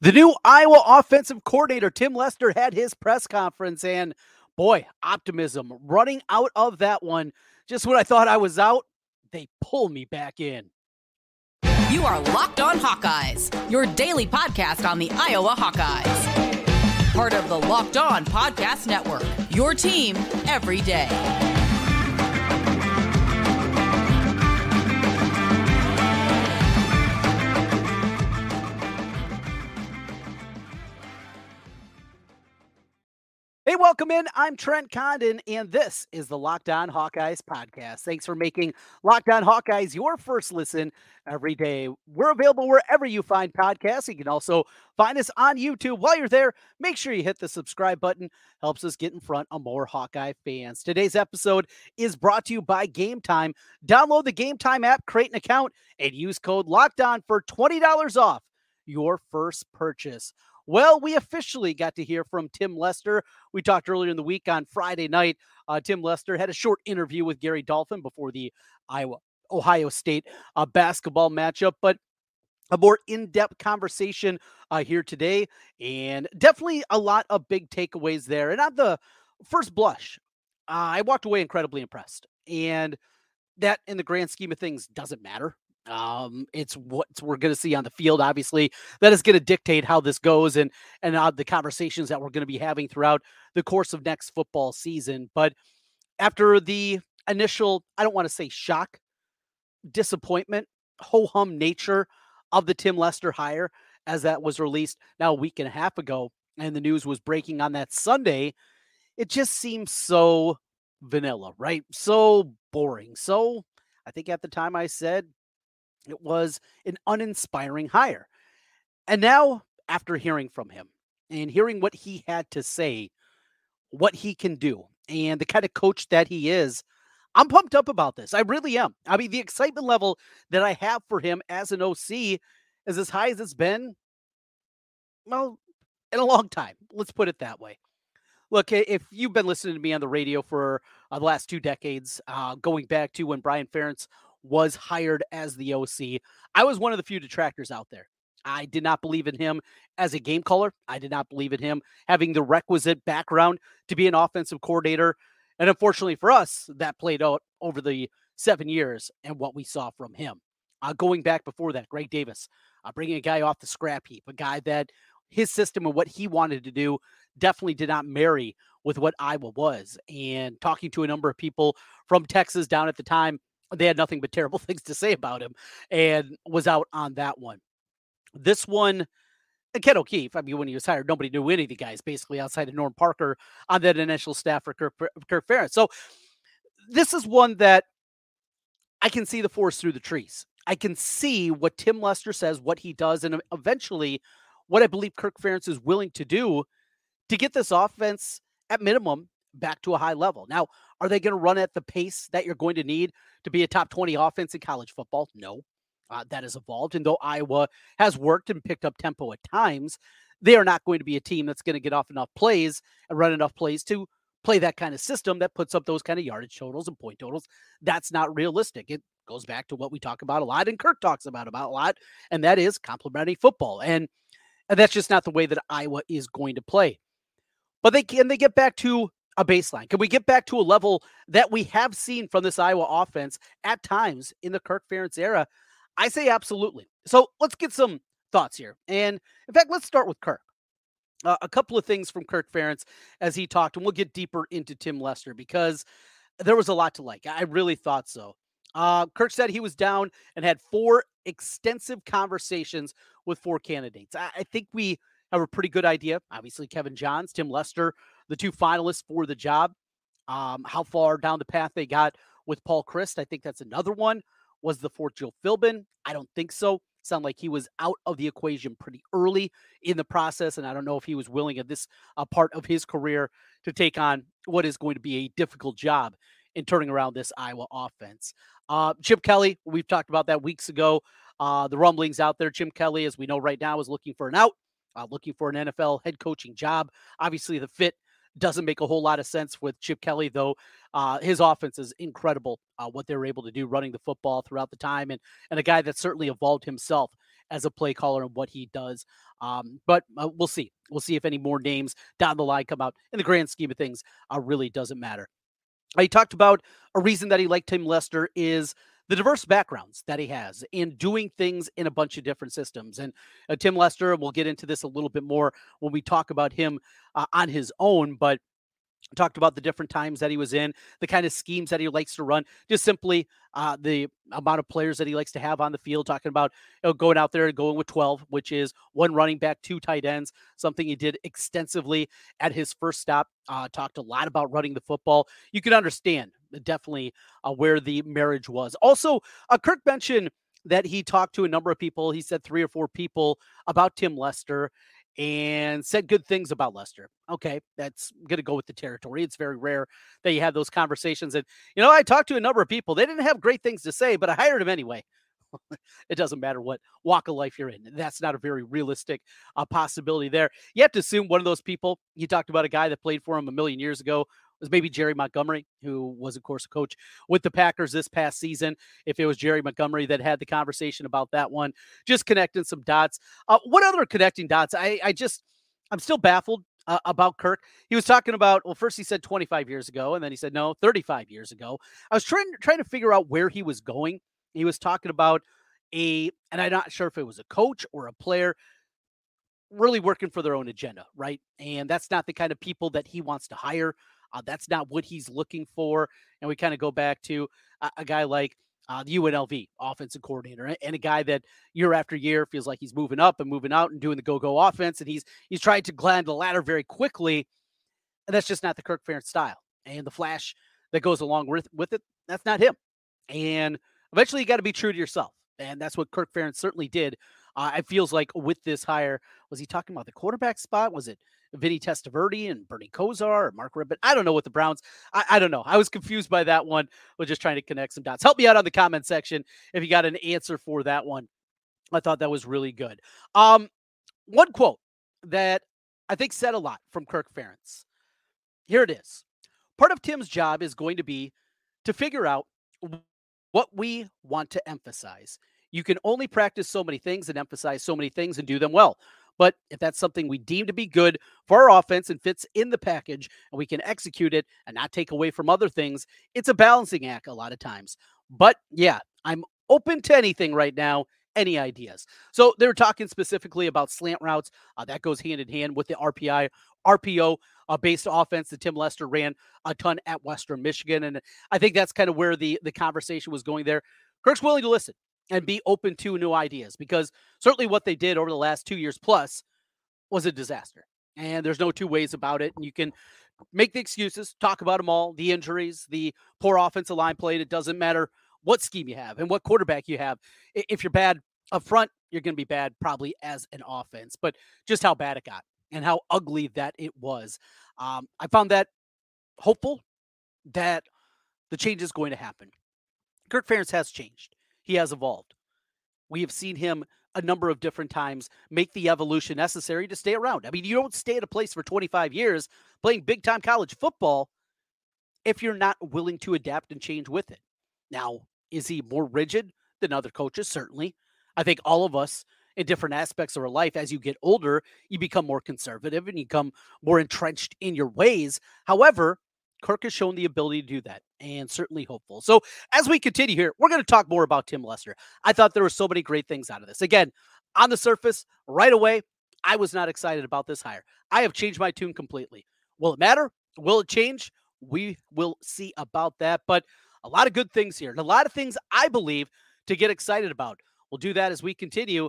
The new Iowa offensive coordinator, Tim Lester, had his press conference, and boy, optimism running out of that one. Just when I thought I was out, they pull me back in. You are Locked On Hawkeyes, your daily podcast on the Iowa Hawkeyes. Part of the Locked On Podcast Network, your team every day. Hey, welcome in. I'm Trent Condon, and this is the Locked On Hawkeyes podcast. Thanks for making Locked On Hawkeyes your first listen every day. We're available wherever you find podcasts. You can also find us on YouTube. While you're there, make sure you hit the subscribe button. Helps us get in front of more Hawkeye fans. Today's episode is brought to you by Gametime. Download the Gametime app, create an account, and use code Locked On for $20 off your first purchase. Well, we officially got to hear from Tim Lester. We talked earlier in the week on Friday night. Uh, Tim Lester had a short interview with Gary Dolphin before the Iowa Ohio State uh, basketball matchup, but a more in-depth conversation uh, here today, and definitely a lot of big takeaways there. And on the first blush, uh, I walked away incredibly impressed, and that, in the grand scheme of things, doesn't matter. Um, it's what we're going to see on the field. Obviously, that is going to dictate how this goes and and uh, the conversations that we're going to be having throughout the course of next football season. But after the initial, I don't want to say shock, disappointment, ho hum nature of the Tim Lester hire, as that was released now a week and a half ago, and the news was breaking on that Sunday, it just seems so vanilla, right? So boring. So I think at the time I said it was an uninspiring hire. And now, after hearing from him and hearing what he had to say, what he can do, and the kind of coach that he is, I'm pumped up about this. I really am. I mean, the excitement level that I have for him as an OC is as high as it's been, well, in a long time. Let's put it that way. Look, if you've been listening to me on the radio for uh, the last two decades, uh, going back to when Brian Ferentz was hired as the OC. I was one of the few detractors out there. I did not believe in him as a game caller. I did not believe in him having the requisite background to be an offensive coordinator. And unfortunately for us, that played out over the seven years and what we saw from him. Uh, going back before that, Greg Davis, uh, bringing a guy off the scrap heap, a guy that his system and what he wanted to do definitely did not marry with what Iowa was. And talking to a number of people from Texas down at the time, they had nothing but terrible things to say about him and was out on that one. This one, Ken O'Keefe, I mean, when he was hired, nobody knew any of the guys basically outside of Norm Parker on that initial staff for Kirk, Kirk Ferentz. So this is one that I can see the forest through the trees. I can see what Tim Lester says, what he does, and um, eventually what I believe Kirk Ferentz is willing to do to get this offense at minimum back to a high level. Now, are they going to run at the pace that you're going to need to be a top 20 offense in college football? No. Uh, that has evolved. And though Iowa has worked and picked up tempo at times, they are not going to be a team that's going to get off enough plays and run enough plays to play that kind of system that puts up those kind of yardage totals and point totals. That's not realistic. It goes back to what we talk about a lot and Kirk talks about about a lot, and that is complementary football. And, and that's just not the way that Iowa is going to play. But they can they get back to a baseline? Can we get back to a level that we have seen from this Iowa offense at times in the Kirk Ferentz era? I say absolutely. So let's get some thoughts here. And in fact, let's start with Kirk. Uh, a couple of things from Kirk Ferentz as he talked, and we'll get deeper into Tim Lester because there was a lot to like. I really thought so. Uh, Kirk said he was down and had four extensive conversations with four candidates. I, I think we have a pretty good idea. Obviously, Kevin Johns, Tim Lester the two finalists for the job. Um, how far down the path they got with Paul Chryst. I think that's another one. Was the fourth Joe Philbin? I don't think so. Sound like he was out of the equation pretty early in the process, and I don't know if he was willing at this uh, part of his career to take on what is going to be a difficult job in turning around this Iowa offense. Uh, Chip Kelly, we've talked about that weeks ago. Uh, the rumblings out there. Jim Kelly, as we know right now, is looking for an out, uh, looking for an NFL head coaching job. Obviously, the fit doesn't make a whole lot of sense with Chip Kelly, though. Uh, his offense is incredible. Uh, what they were able to do running the football throughout the time, and and a guy that certainly evolved himself as a play caller and what he does. Um, but uh, we'll see. We'll see if any more names down the line come out. In the grand scheme of things, uh, really doesn't matter. He talked about a reason that he liked Tim Lester is the diverse backgrounds that he has in doing things in a bunch of different systems. And uh, Tim Lester, we'll get into this a little bit more when we talk about him uh, on his own, but talked about the different times that he was in, the kind of schemes that he likes to run, just simply uh, the amount of players that he likes to have on the field. Talking about you know, going out there and going with 12, which is one running back, two tight ends, something he did extensively at his first stop. Uh, talked a lot about running the football. You can understand definitely uh, where the marriage was. Also, uh, Kirk mentioned that he talked to a number of people. He said three or four people about Tim Lester and said good things about Lester. Okay, that's going to go with the territory. It's very rare that you have those conversations. And, you know, I talked to a number of people. They didn't have great things to say, but I hired him anyway. it doesn't matter what walk of life you're in. That's not a very realistic uh, possibility there. You have to assume one of those people, you talked about a guy that played for him a million years ago, was maybe Jerry Montgomery, who was, of course, a coach with the Packers this past season. If it was Jerry Montgomery that had the conversation about that one, just connecting some dots. Uh, what other connecting dots? I, I just, I'm still baffled uh, about Kirk. He was talking about, well, first he said 25 years ago, and then he said, no, 35 years ago. I was trying, trying to figure out where he was going. He was talking about a, and I'm not sure if it was a coach or a player really working for their own agenda, right? And that's not the kind of people that he wants to hire. Uh, that's not what he's looking for. And we kind of go back to a, a guy like uh, the UNLV offensive coordinator and a guy that year after year feels like he's moving up and moving out and doing the go-go offense. And he's he's trying to climb the ladder very quickly. And that's just not the Kirk Ferentz style. And the flash that goes along with, with it, that's not him. And eventually you got to be true to yourself. And that's what Kirk Ferentz certainly did. Uh, it feels like with this hire, was he talking about the quarterback spot? Was it Vinny Testaverde and Bernie Kosar or Mark Rypien. I don't know what the Browns. I, I, don't know. I was confused by that one. We're just trying to connect some dots. Help me out on the comment section if you got an answer for that one. I thought that was really good. Um, one quote that I think said a lot from Kirk Ferentz. Here it is. Part of Tim's job is going to be to figure out what we want to emphasize. You can only practice so many things and emphasize so many things and do them well. But if that's something we deem to be good for our offense and fits in the package and we can execute it and not take away from other things, it's a balancing act a lot of times. But yeah, I'm open to anything right now. Any ideas? So they're talking specifically about slant routes. Uh, that goes hand in hand with the RPI, RPO uh, based offense that Tim Lester ran a ton at Western Michigan, and I think that's kind of where the the conversation was going there. Kirk's willing to listen and be open to new ideas because certainly what they did over the last two years plus was a disaster. And there's no two ways about it. And you can make the excuses, talk about them all the injuries, the poor offensive line play. It doesn't matter what scheme you have and what quarterback you have. If you're bad up front, you're going to be bad probably as an offense, but just how bad it got and how ugly that it was. Um, I found that hopeful that the change is going to happen. Kirk Ferentz has changed he has evolved. We have seen him a number of different times make the evolution necessary to stay around. I mean, you don't stay at a place for 25 years playing big time college football if you're not willing to adapt and change with it. Now, is he more rigid than other coaches? Certainly. I think all of us in different aspects of our life, as you get older, you become more conservative and you become more entrenched in your ways. However, Kirk has shown the ability to do that and certainly hopeful. So, as we continue here, we're going to talk more about Tim Lester. I thought there were so many great things out of this. Again, on the surface, right away, I was not excited about this hire. I have changed my tune completely. Will it matter? Will it change? We will see about that. But a lot of good things here and a lot of things I believe to get excited about. We'll do that as we continue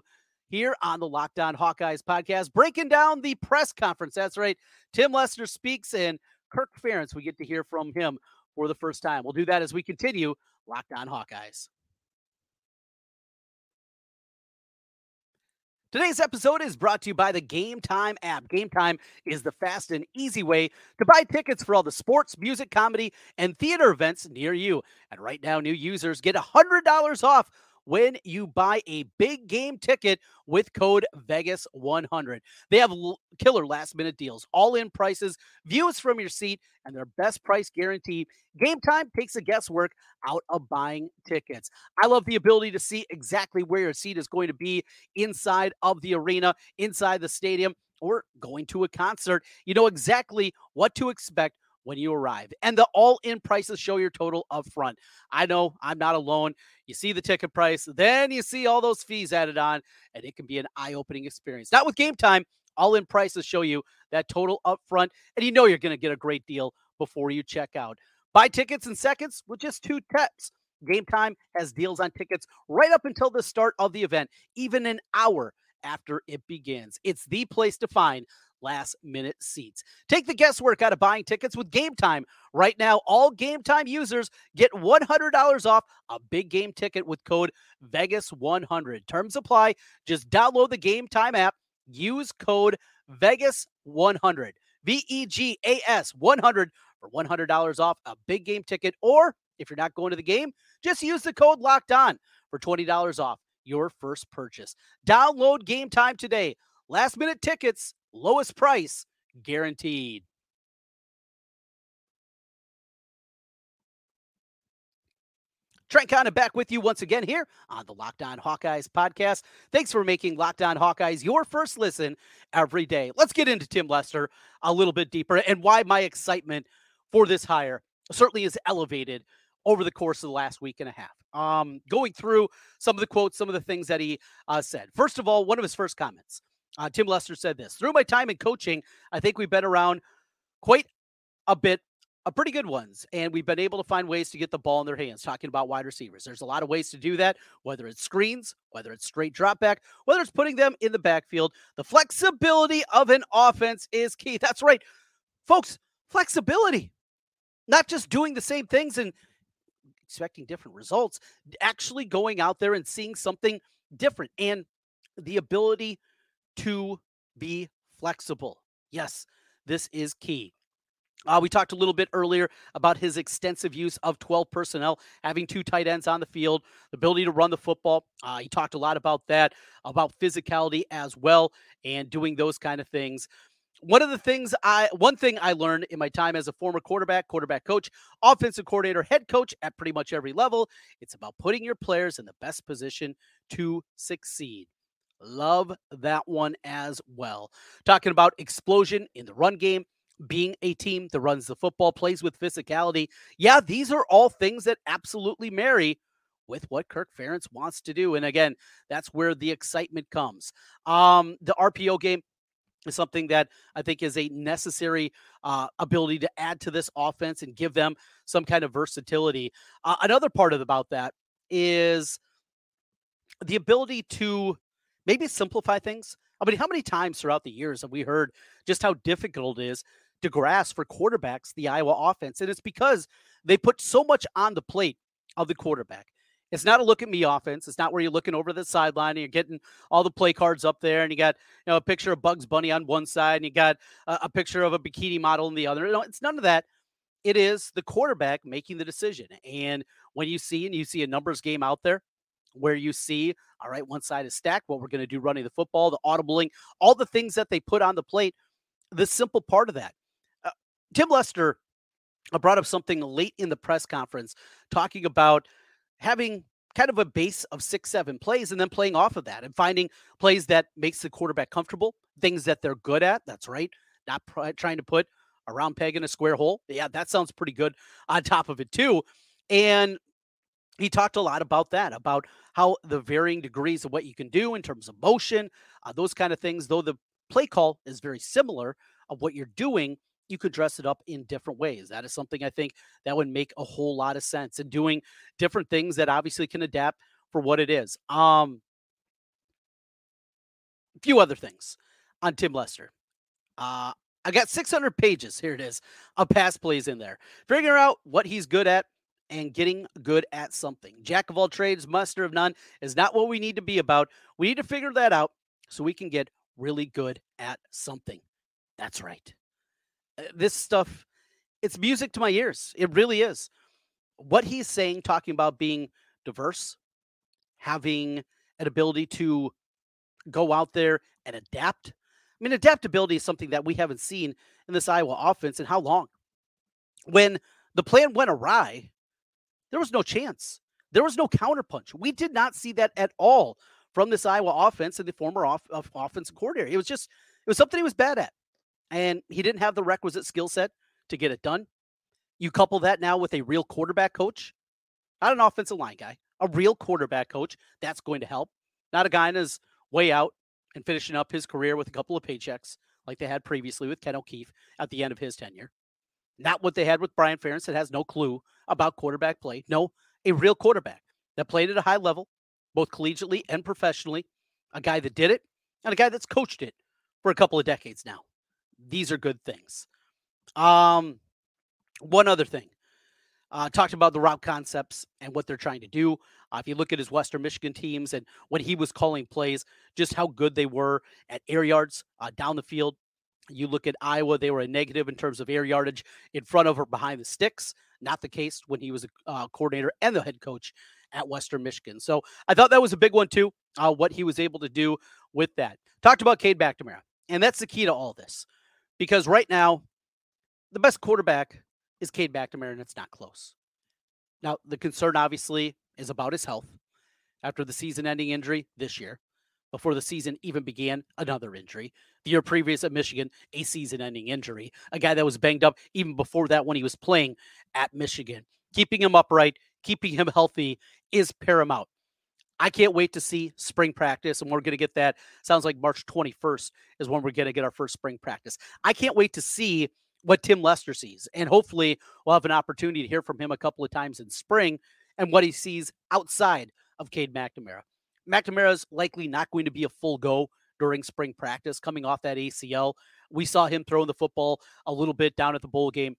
here on the Locked On Hawkeyes podcast, breaking down the press conference. That's right. Tim Lester speaks and Kirk Ferentz. We get to hear from him for the first time. We'll do that as we continue Locked On Hawkeyes. Today's episode is brought to you by the Gametime app. Gametime is the fast and easy way to buy tickets for all the sports, music, comedy, and theater events near you. And right now, new users get $100 off when you buy a big game ticket with code Vegas100. They have l- killer last minute deals, all in prices, views from your seat, and their best price guarantee. Gametime takes the guesswork out of buying tickets. I love the ability to see exactly where your seat is going to be inside of the arena, inside the stadium, or going to a concert. You know exactly what to expect when you arrive. And the all in prices show your total up front. I know I'm not alone. You see the ticket price, then you see all those fees added on, and it can be an eye opening experience. Not with Gametime. All in prices show you that total up front, and you know you're going to get a great deal before you check out. Buy tickets in seconds with just two taps. Gametime has deals on tickets right up until the start of the event, even an hour after it begins. It's the place to find last minute seats. Take the guesswork out of buying tickets with Gametime. Right now, all Gametime users get $100 off a big game ticket with code VEGAS100. Terms apply. Just download the Gametime app, use code VEGAS100. V E G A S 100 for $100 off a big game ticket. Or if you're not going to the game, just use the code locked on for $20 off your first purchase. Download Gametime today. Last minute tickets, lowest price guaranteed. Trent Condon back with you once again here on the Locked On Hawkeyes podcast. Thanks for making Locked On Hawkeyes your first listen every day. Let's get into Tim Lester a little bit deeper and why my excitement for this hire certainly is elevated over the course of the last week and a half. Um, going through some of the quotes, some of the things that he uh, said. First of all, one of his first comments, uh, Tim Lester said this Through my time in coaching, I think we've been around quite a bit a pretty good ones. And we've been able to find ways to get the ball in their hands, talking about wide receivers. There's a lot of ways to do that, whether it's screens, whether it's straight drop back, whether it's putting them in the backfield. The flexibility of an offense is key. That's right. Folks, flexibility. Not just doing the same things and expecting different results, actually going out there and seeing something different and the ability to be flexible. Yes, this is key. Uh, we talked a little bit earlier about his extensive use of 12 personnel, having two tight ends on the field, the ability to run the football. Uh, he talked a lot about that, about physicality as well, and doing those kind of things. One of the things I, one thing I learned in my time as a former quarterback, quarterback coach, offensive coordinator, head coach at pretty much every level, it's about putting your players in the best position to succeed. Love that one as well. Talking about explosion in the run game, being a team that runs the football, plays with physicality. Yeah, these are all things that absolutely marry with what Kirk Ferentz wants to do. And again, that's where the excitement comes. Um, the RPO game is something that I think is a necessary uh, ability to add to this offense and give them some kind of versatility. Uh, another part of about that is the ability to maybe simplify things. I mean, how many times throughout the years have we heard just how difficult it is to grasp for quarterbacks the Iowa offense? And it's because they put so much on the plate of the quarterback. It's not a look at me offense. It's not where you're looking over the sideline and you're getting all the play cards up there, and you got you know a picture of Bugs Bunny on one side, and you got a, a picture of a bikini model on the other. No, it's none of that. It is the quarterback making the decision. And when you see and you see a numbers game out there, where you see, all right, one side is stacked, what we're going to do running the football, the audibling, all the things that they put on the plate, the simple part of that. Uh, Tim Lester brought up something late in the press conference talking about having kind of a base of six, seven plays and then playing off of that and finding plays that makes the quarterback comfortable, things that they're good at. That's right. Not pr- trying to put a round peg in a square hole. Yeah, that sounds pretty good on top of it too. And he talked a lot about that, about how the varying degrees of what you can do in terms of motion, uh, those kind of things. Though the play call is very similar of what you're doing, you could dress it up in different ways. That is something I think that would make a whole lot of sense and doing different things that obviously can adapt for what it is. Um, a few other things on Tim Lester. Uh, I got 600 pages. Here it is of pass plays in there. Figure out what he's good at and getting good at something. Jack of all trades, master of none is not what we need to be about. We need to figure that out so we can get really good at something. That's right. Uh, this stuff, it's music to my ears. It really is. What he's saying, talking about being diverse, having an ability to go out there and adapt. I mean, adaptability is something that we haven't seen in this Iowa offense in how long? When the plan went awry, there was no chance. There was no counterpunch. We did not see that at all from this Iowa offense and the former off, of offensive coordinator. It was just, it was something he was bad at. And he didn't have the requisite skill set to get it done. You couple that now with a real quarterback coach, not an offensive line guy, a real quarterback coach. That's going to help. Not a guy in his way out and finishing up his career with a couple of paychecks like they had previously with Ken O'Keefe at the end of his tenure. Not what they had with Brian Ferentz that has no clue about quarterback play. No, a real quarterback that played at a high level, both collegiately and professionally, a guy that did it, and a guy that's coached it for a couple of decades now. These are good things. Um, one other thing. Uh, talked about the route concepts and what they're trying to do. Uh, if you look at his Western Michigan teams and when he was calling plays, just how good they were at air yards uh, down the field. You look at Iowa, they were a negative in terms of air yardage in front of or behind the sticks. Not the case when he was a uh, coordinator and the head coach at Western Michigan. So I thought that was a big one too, uh, what he was able to do with that. Talked about Cade McNamara, and that's the key to all this because right now, the best quarterback is Cade McNamara, and it's not close. Now, the concern obviously is about his health after the season ending injury this year. Before the season even began, another injury. The year previous at Michigan, a season ending injury. A guy that was banged up even before that when he was playing at Michigan. Keeping him upright, keeping him healthy is paramount. I can't wait to see spring practice, and we're going to get that. Sounds like March 21st is when we're going to get our first spring practice. I can't wait to see what Tim Lester sees. And hopefully, we'll have an opportunity to hear from him a couple of times in spring and what he sees outside of Cade McNamara. McNamara is likely not going to be a full go during spring practice coming off that ACL. We saw him throwing the football a little bit down at the bowl game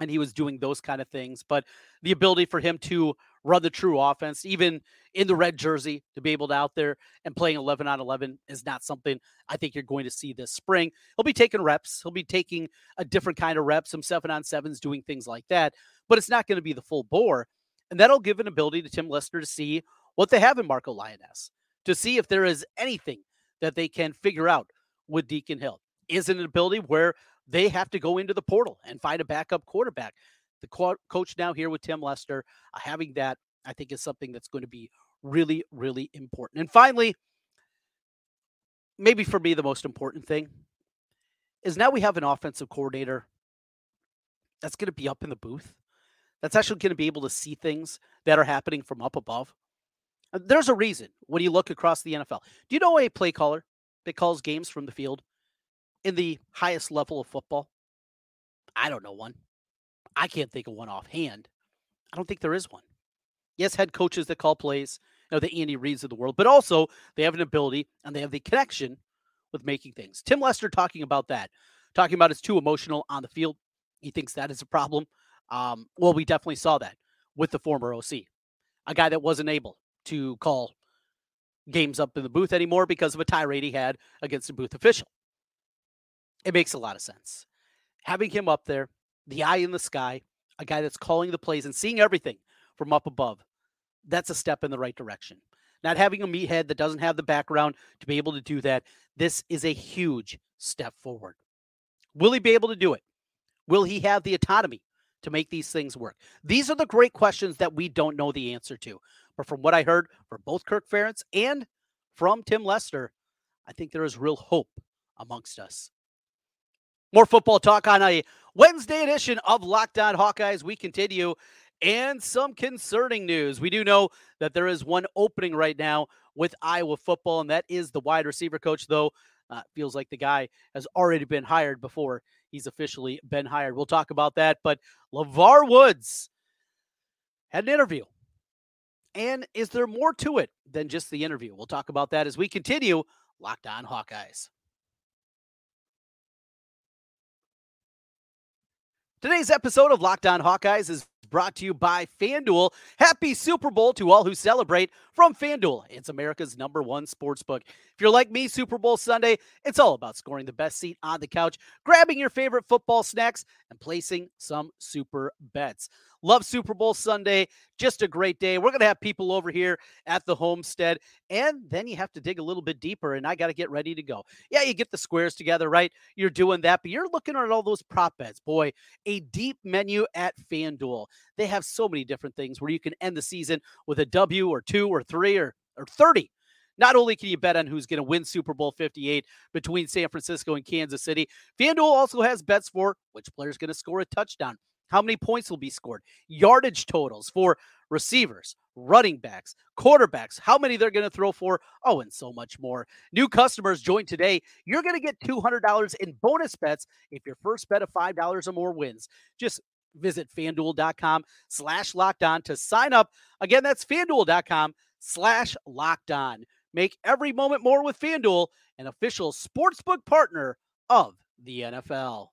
and he was doing those kind of things. But the ability for him to run the true offense, even in the red jersey, to be able to out there and playing 11 on 11 is not something I think you're going to see this spring. He'll be taking reps. He'll be taking a different kind of reps, some seven on sevens, doing things like that. But it's not going to be the full bore. And that'll give an ability to Tim Lester to see what they have in Marco Lainez, to see if there is anything that they can figure out with Deacon Hill. Is it an ability where they have to go into the portal and find a backup quarterback. The co- coach now here with Tim Lester, uh, having that, I think, is something that's going to be really, really important. And finally, maybe for me, the most important thing is now we have an offensive coordinator that's going to be up in the booth, that's actually going to be able to see things that are happening from up above. Uh, there's a reason when you look across the NFL. Do you know a play caller that calls games from the field? in the highest level of football? I don't know one. I can't think of one offhand. I don't think there is one. Yes, head coaches that call plays, you know, the Andy Reid's of the world, but also they have an ability and they have the connection with making things. Tim Lester talking about that, talking about it's too emotional on the field. He thinks that is a problem. Um, well, we definitely saw that with the former OC, a guy that wasn't able to call games up in the booth anymore because of a tirade he had against a booth official it makes a lot of sense. Having him up there, the eye in the sky, a guy that's calling the plays and seeing everything from up above, that's a step in the right direction. Not having a meathead that doesn't have the background to be able to do that, this is a huge step forward. Will he be able to do it? Will he have the autonomy to make these things work? These are the great questions that we don't know the answer to. But from what I heard from both Kirk Ferentz and from Tim Lester, I think there is real hope amongst us. More football talk on a Wednesday edition of Locked On Hawkeyes. We continue and some concerning news. We do know that there is one opening right now with Iowa football, and that is the wide receiver coach, though. Uh, feels like the guy has already been hired before he's officially been hired. We'll talk about that. But LeVar Woods had an interview. And is there more to it than just the interview? We'll talk about that as we continue Locked On Hawkeyes. Today's episode of Locked On Hawkeyes is brought to you by FanDuel. Happy Super Bowl to all who celebrate from FanDuel. It's America's number one sports book. If you're like me, Super Bowl Sunday, it's all about scoring the best seat on the couch, grabbing your favorite football snacks, and placing some super bets. Love Super Bowl Sunday. Just a great day. We're going to have people over here at the homestead. And then you have to dig a little bit deeper, and I got to get ready to go. Yeah, you get the squares together, right? You're doing that, but you're looking at all those prop bets. Boy, a deep menu at FanDuel. They have so many different things where you can end the season with a W or two or three or, or 30. Not only can you bet on who's going to win Super Bowl 58 between San Francisco and Kansas City, FanDuel also has bets for which player is going to score a touchdown, how many points will be scored, yardage totals for receivers, running backs, quarterbacks, how many they're going to throw for, oh, and so much more. New customers join today. You're going to get $200 in bonus bets if your first bet of $5 or more wins. Just visit fanduel.com slash locked on to sign up. Again, that's fanduel.com slash locked on. Make every moment more with FanDuel, an official sportsbook partner of the NFL.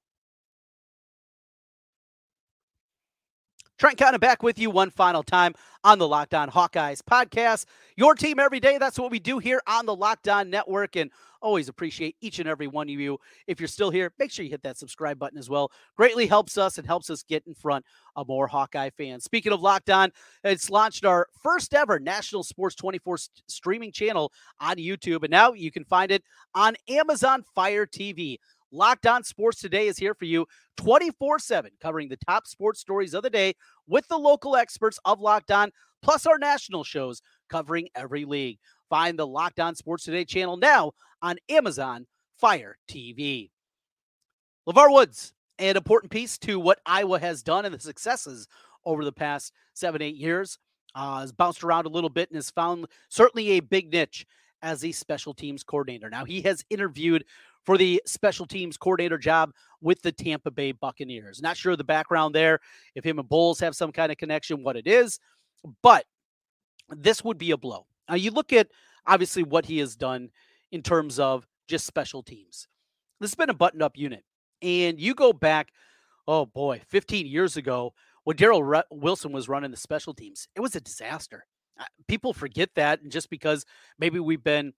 Trent Condon back with you one final time on the Locked On Hawkeyes podcast. Your team every day. That's what we do here on the Locked On Network. And always appreciate each and every one of you. If you're still here, make sure you hit that subscribe button as well. Greatly helps us and helps us get in front of more Hawkeye fans. Speaking of Locked On, it's launched our first ever National Sports 24 streaming channel on YouTube. And now you can find it on Amazon Fire TV. Locked On Sports Today is here for you 24 7, covering the top sports stories of the day with the local experts of Locked On, plus our national shows covering every league. Find the Locked On Sports Today channel now on Amazon Fire TV. LeVar Woods, an important piece to what Iowa has done and the successes over the past seven, eight years, uh, has bounced around a little bit and has found certainly a big niche as a special teams coordinator. Now, he has interviewed for the special teams coordinator job with the Tampa Bay Buccaneers. Not sure the background there, if him and Bowles have some kind of connection, what it is, but this would be a blow. Now, you look at obviously what he has done in terms of just special teams. This has been a buttoned up unit. And you go back, oh boy, 15 years ago when Darrell Re- Wilson was running the special teams, it was a disaster. People forget that. And just because maybe we've been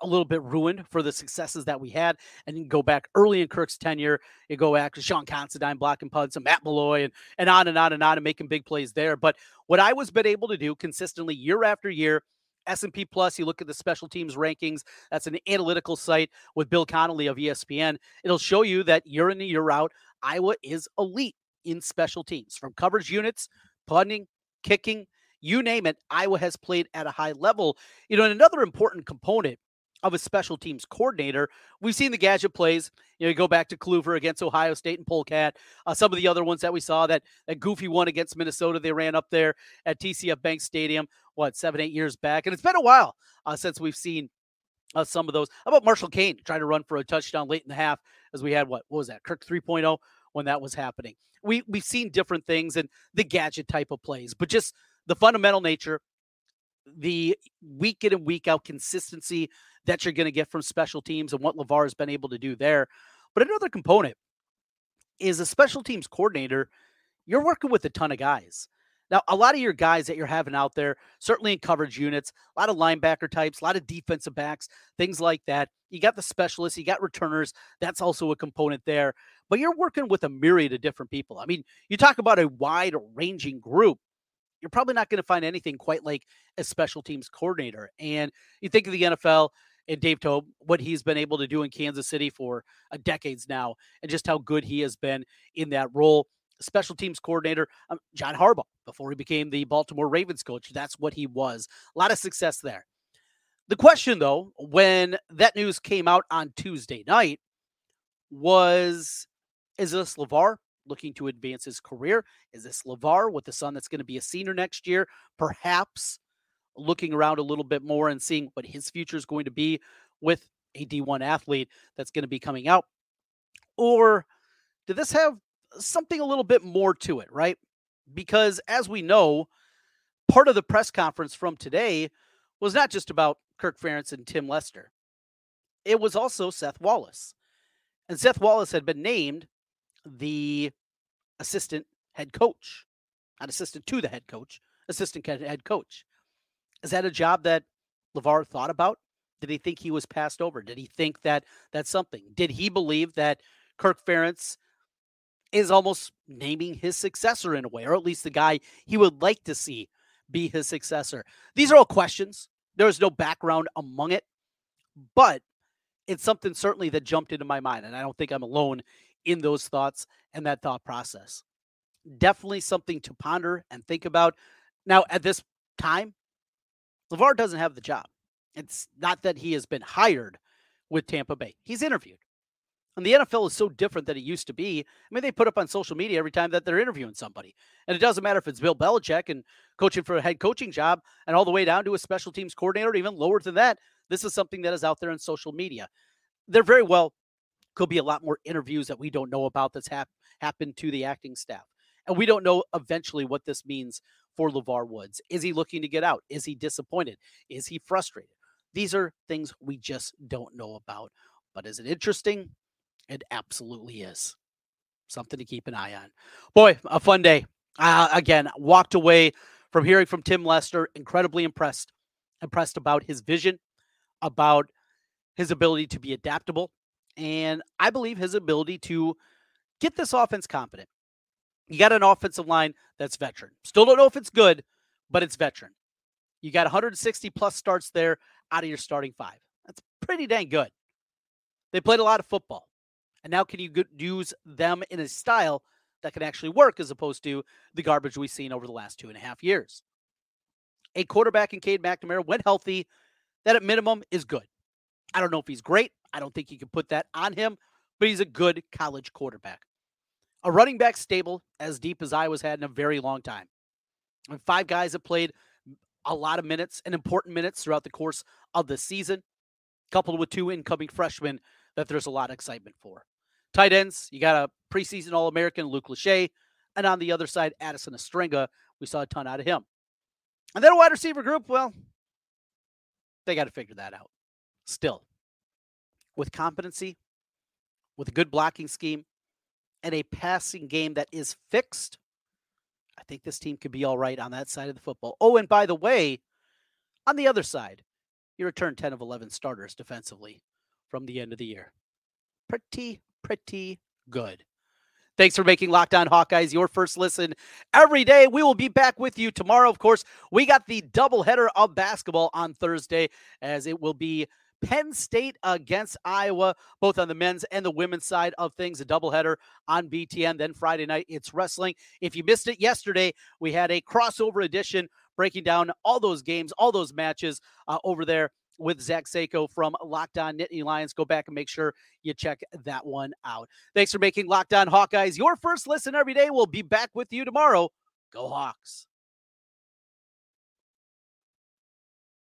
a little bit ruined for the successes that we had. And you go back early in Kirk's tenure, you go back to Sean Considine blocking punts and Matt Milloy and, and on and on and on and making big plays there. But what I was been able to do consistently year after year, S&P Plus, you look at the special teams rankings. That's an analytical site with Bill Connelly of ESPN. It'll show you that year in and year out, Iowa is elite in special teams from coverage units, punting, kicking, you name it. Iowa has played at a high level. You know, and another important component of a special teams coordinator. We've seen the gadget plays. You know, you go back to Kluver against Ohio State and Polecat. Uh, some of the other ones that we saw that that goofy one against Minnesota, they ran up there at TCF Bank Stadium. What seven, eight years back, and it's been a while uh, since we've seen uh, some of those. How about Marshall Koehn trying to run for a touchdown late in the half as we had what what was that Kirk 3.0 when that was happening. We we've seen different things and the gadget type of plays, but just the fundamental nature the week in and week out consistency that you're going to get from special teams and what LeVar has been able to do there. But another component is a special teams coordinator. You're working with a ton of guys. Now, a lot of your guys that you're having out there, certainly in coverage units, a lot of linebacker types, a lot of defensive backs, things like that. You got the specialists, you got returners. That's also a component there. But you're working with a myriad of different people. I mean, you talk about a wide ranging group you're probably not going to find anything quite like a special teams coordinator. And you think of the NFL and Dave Toub, what he's been able to do in Kansas City for decades now, and just how good he has been in that role. Special teams coordinator, um, John Harbaugh, before he became the Baltimore Ravens coach, that's what he was. A lot of success there. The question, though, when that news came out on Tuesday night, was is this LeVar looking to advance his career? Is this LeVar with the son that's going to be a senior next year? Perhaps looking around a little bit more and seeing what his future is going to be with a D1 athlete that's going to be coming out? Or did this have something a little bit more to it, right? Because as we know, part of the press conference from today was not just about Kirk Ferentz and Tim Lester. It was also Seth Wallace. And Seth Wallace had been named the assistant head coach, not assistant to the head coach, assistant head coach. Is that a job that LeVar thought about? Did he think he was passed over? Did he think that that's something? Did he believe that Kirk Ferentz is almost naming his successor in a way, or at least the guy he would like to see be his successor. These are all questions. There's no background among it, but it's something certainly that jumped into my mind. And I don't think I'm alone in those thoughts and that thought process. Definitely something to ponder and think about. Now, at this time, LeVar doesn't have the job. It's not that he has been hired with Tampa Bay, he's interviewed. And the NFL is so different than it used to be. I mean, they put up on social media every time that they're interviewing somebody. And it doesn't matter if it's Bill Belichick and coaching for a head coaching job and all the way down to a special teams coordinator, even lower than that. This is something that is out there on social media. There very well could be a lot more interviews that we don't know about that's hap- happened to the acting staff. And we don't know eventually what this means for LeVar Woods. Is he looking to get out? Is he disappointed? Is he frustrated? These are things we just don't know about. But is it interesting? It absolutely is. Something to keep an eye on. Boy, a fun day. Uh, again, walked away from hearing from Tim Lester, incredibly impressed. Impressed about his vision, about his ability to be adaptable, and I believe his ability to get this offense competent. You got an offensive line that's veteran. Still don't know if it's good, but it's veteran. You got 160 plus starts there out of your starting five. That's pretty dang good. They played a lot of football. And now, can you use them in a style that can actually work as opposed to the garbage we've seen over the last two and a half years? A quarterback in Cade McNamara, when healthy, that at minimum is good. I don't know if he's great. I don't think you can put that on him, but he's a good college quarterback. A running back stable as deep as Iowa's had in a very long time. And five guys have played a lot of minutes and important minutes throughout the course of the season, coupled with two incoming freshmen that there's a lot of excitement for. Tight ends, you got a preseason All American, Luke Lachey, and on the other side, Addison Ostrenga. We saw a ton out of him. And then a wide receiver group, well, they got to figure that out. Still, with competency, with a good blocking scheme, and a passing game that is fixed, I think this team could be all right on that side of the football. Oh, and by the way, on the other side, you return 10 of 11 starters defensively from the end of the year. Pretty, pretty good. Thanks for making Locked On Hawkeyes your first listen every day. We will be back with you tomorrow. Of course, we got the doubleheader of basketball on Thursday, as it will be Penn State against Iowa, both on the men's and the women's side of things. A doubleheader on BTN. Then Friday night, it's wrestling. If you missed it yesterday, we had a crossover edition breaking down all those games, all those matches uh, over there with Zach Seiko from Locked On Nittany Lions. Go back and make sure you check that one out. Thanks for making Locked On Hawkeyes your first listen every day. We'll be back with you tomorrow. Go Hawks.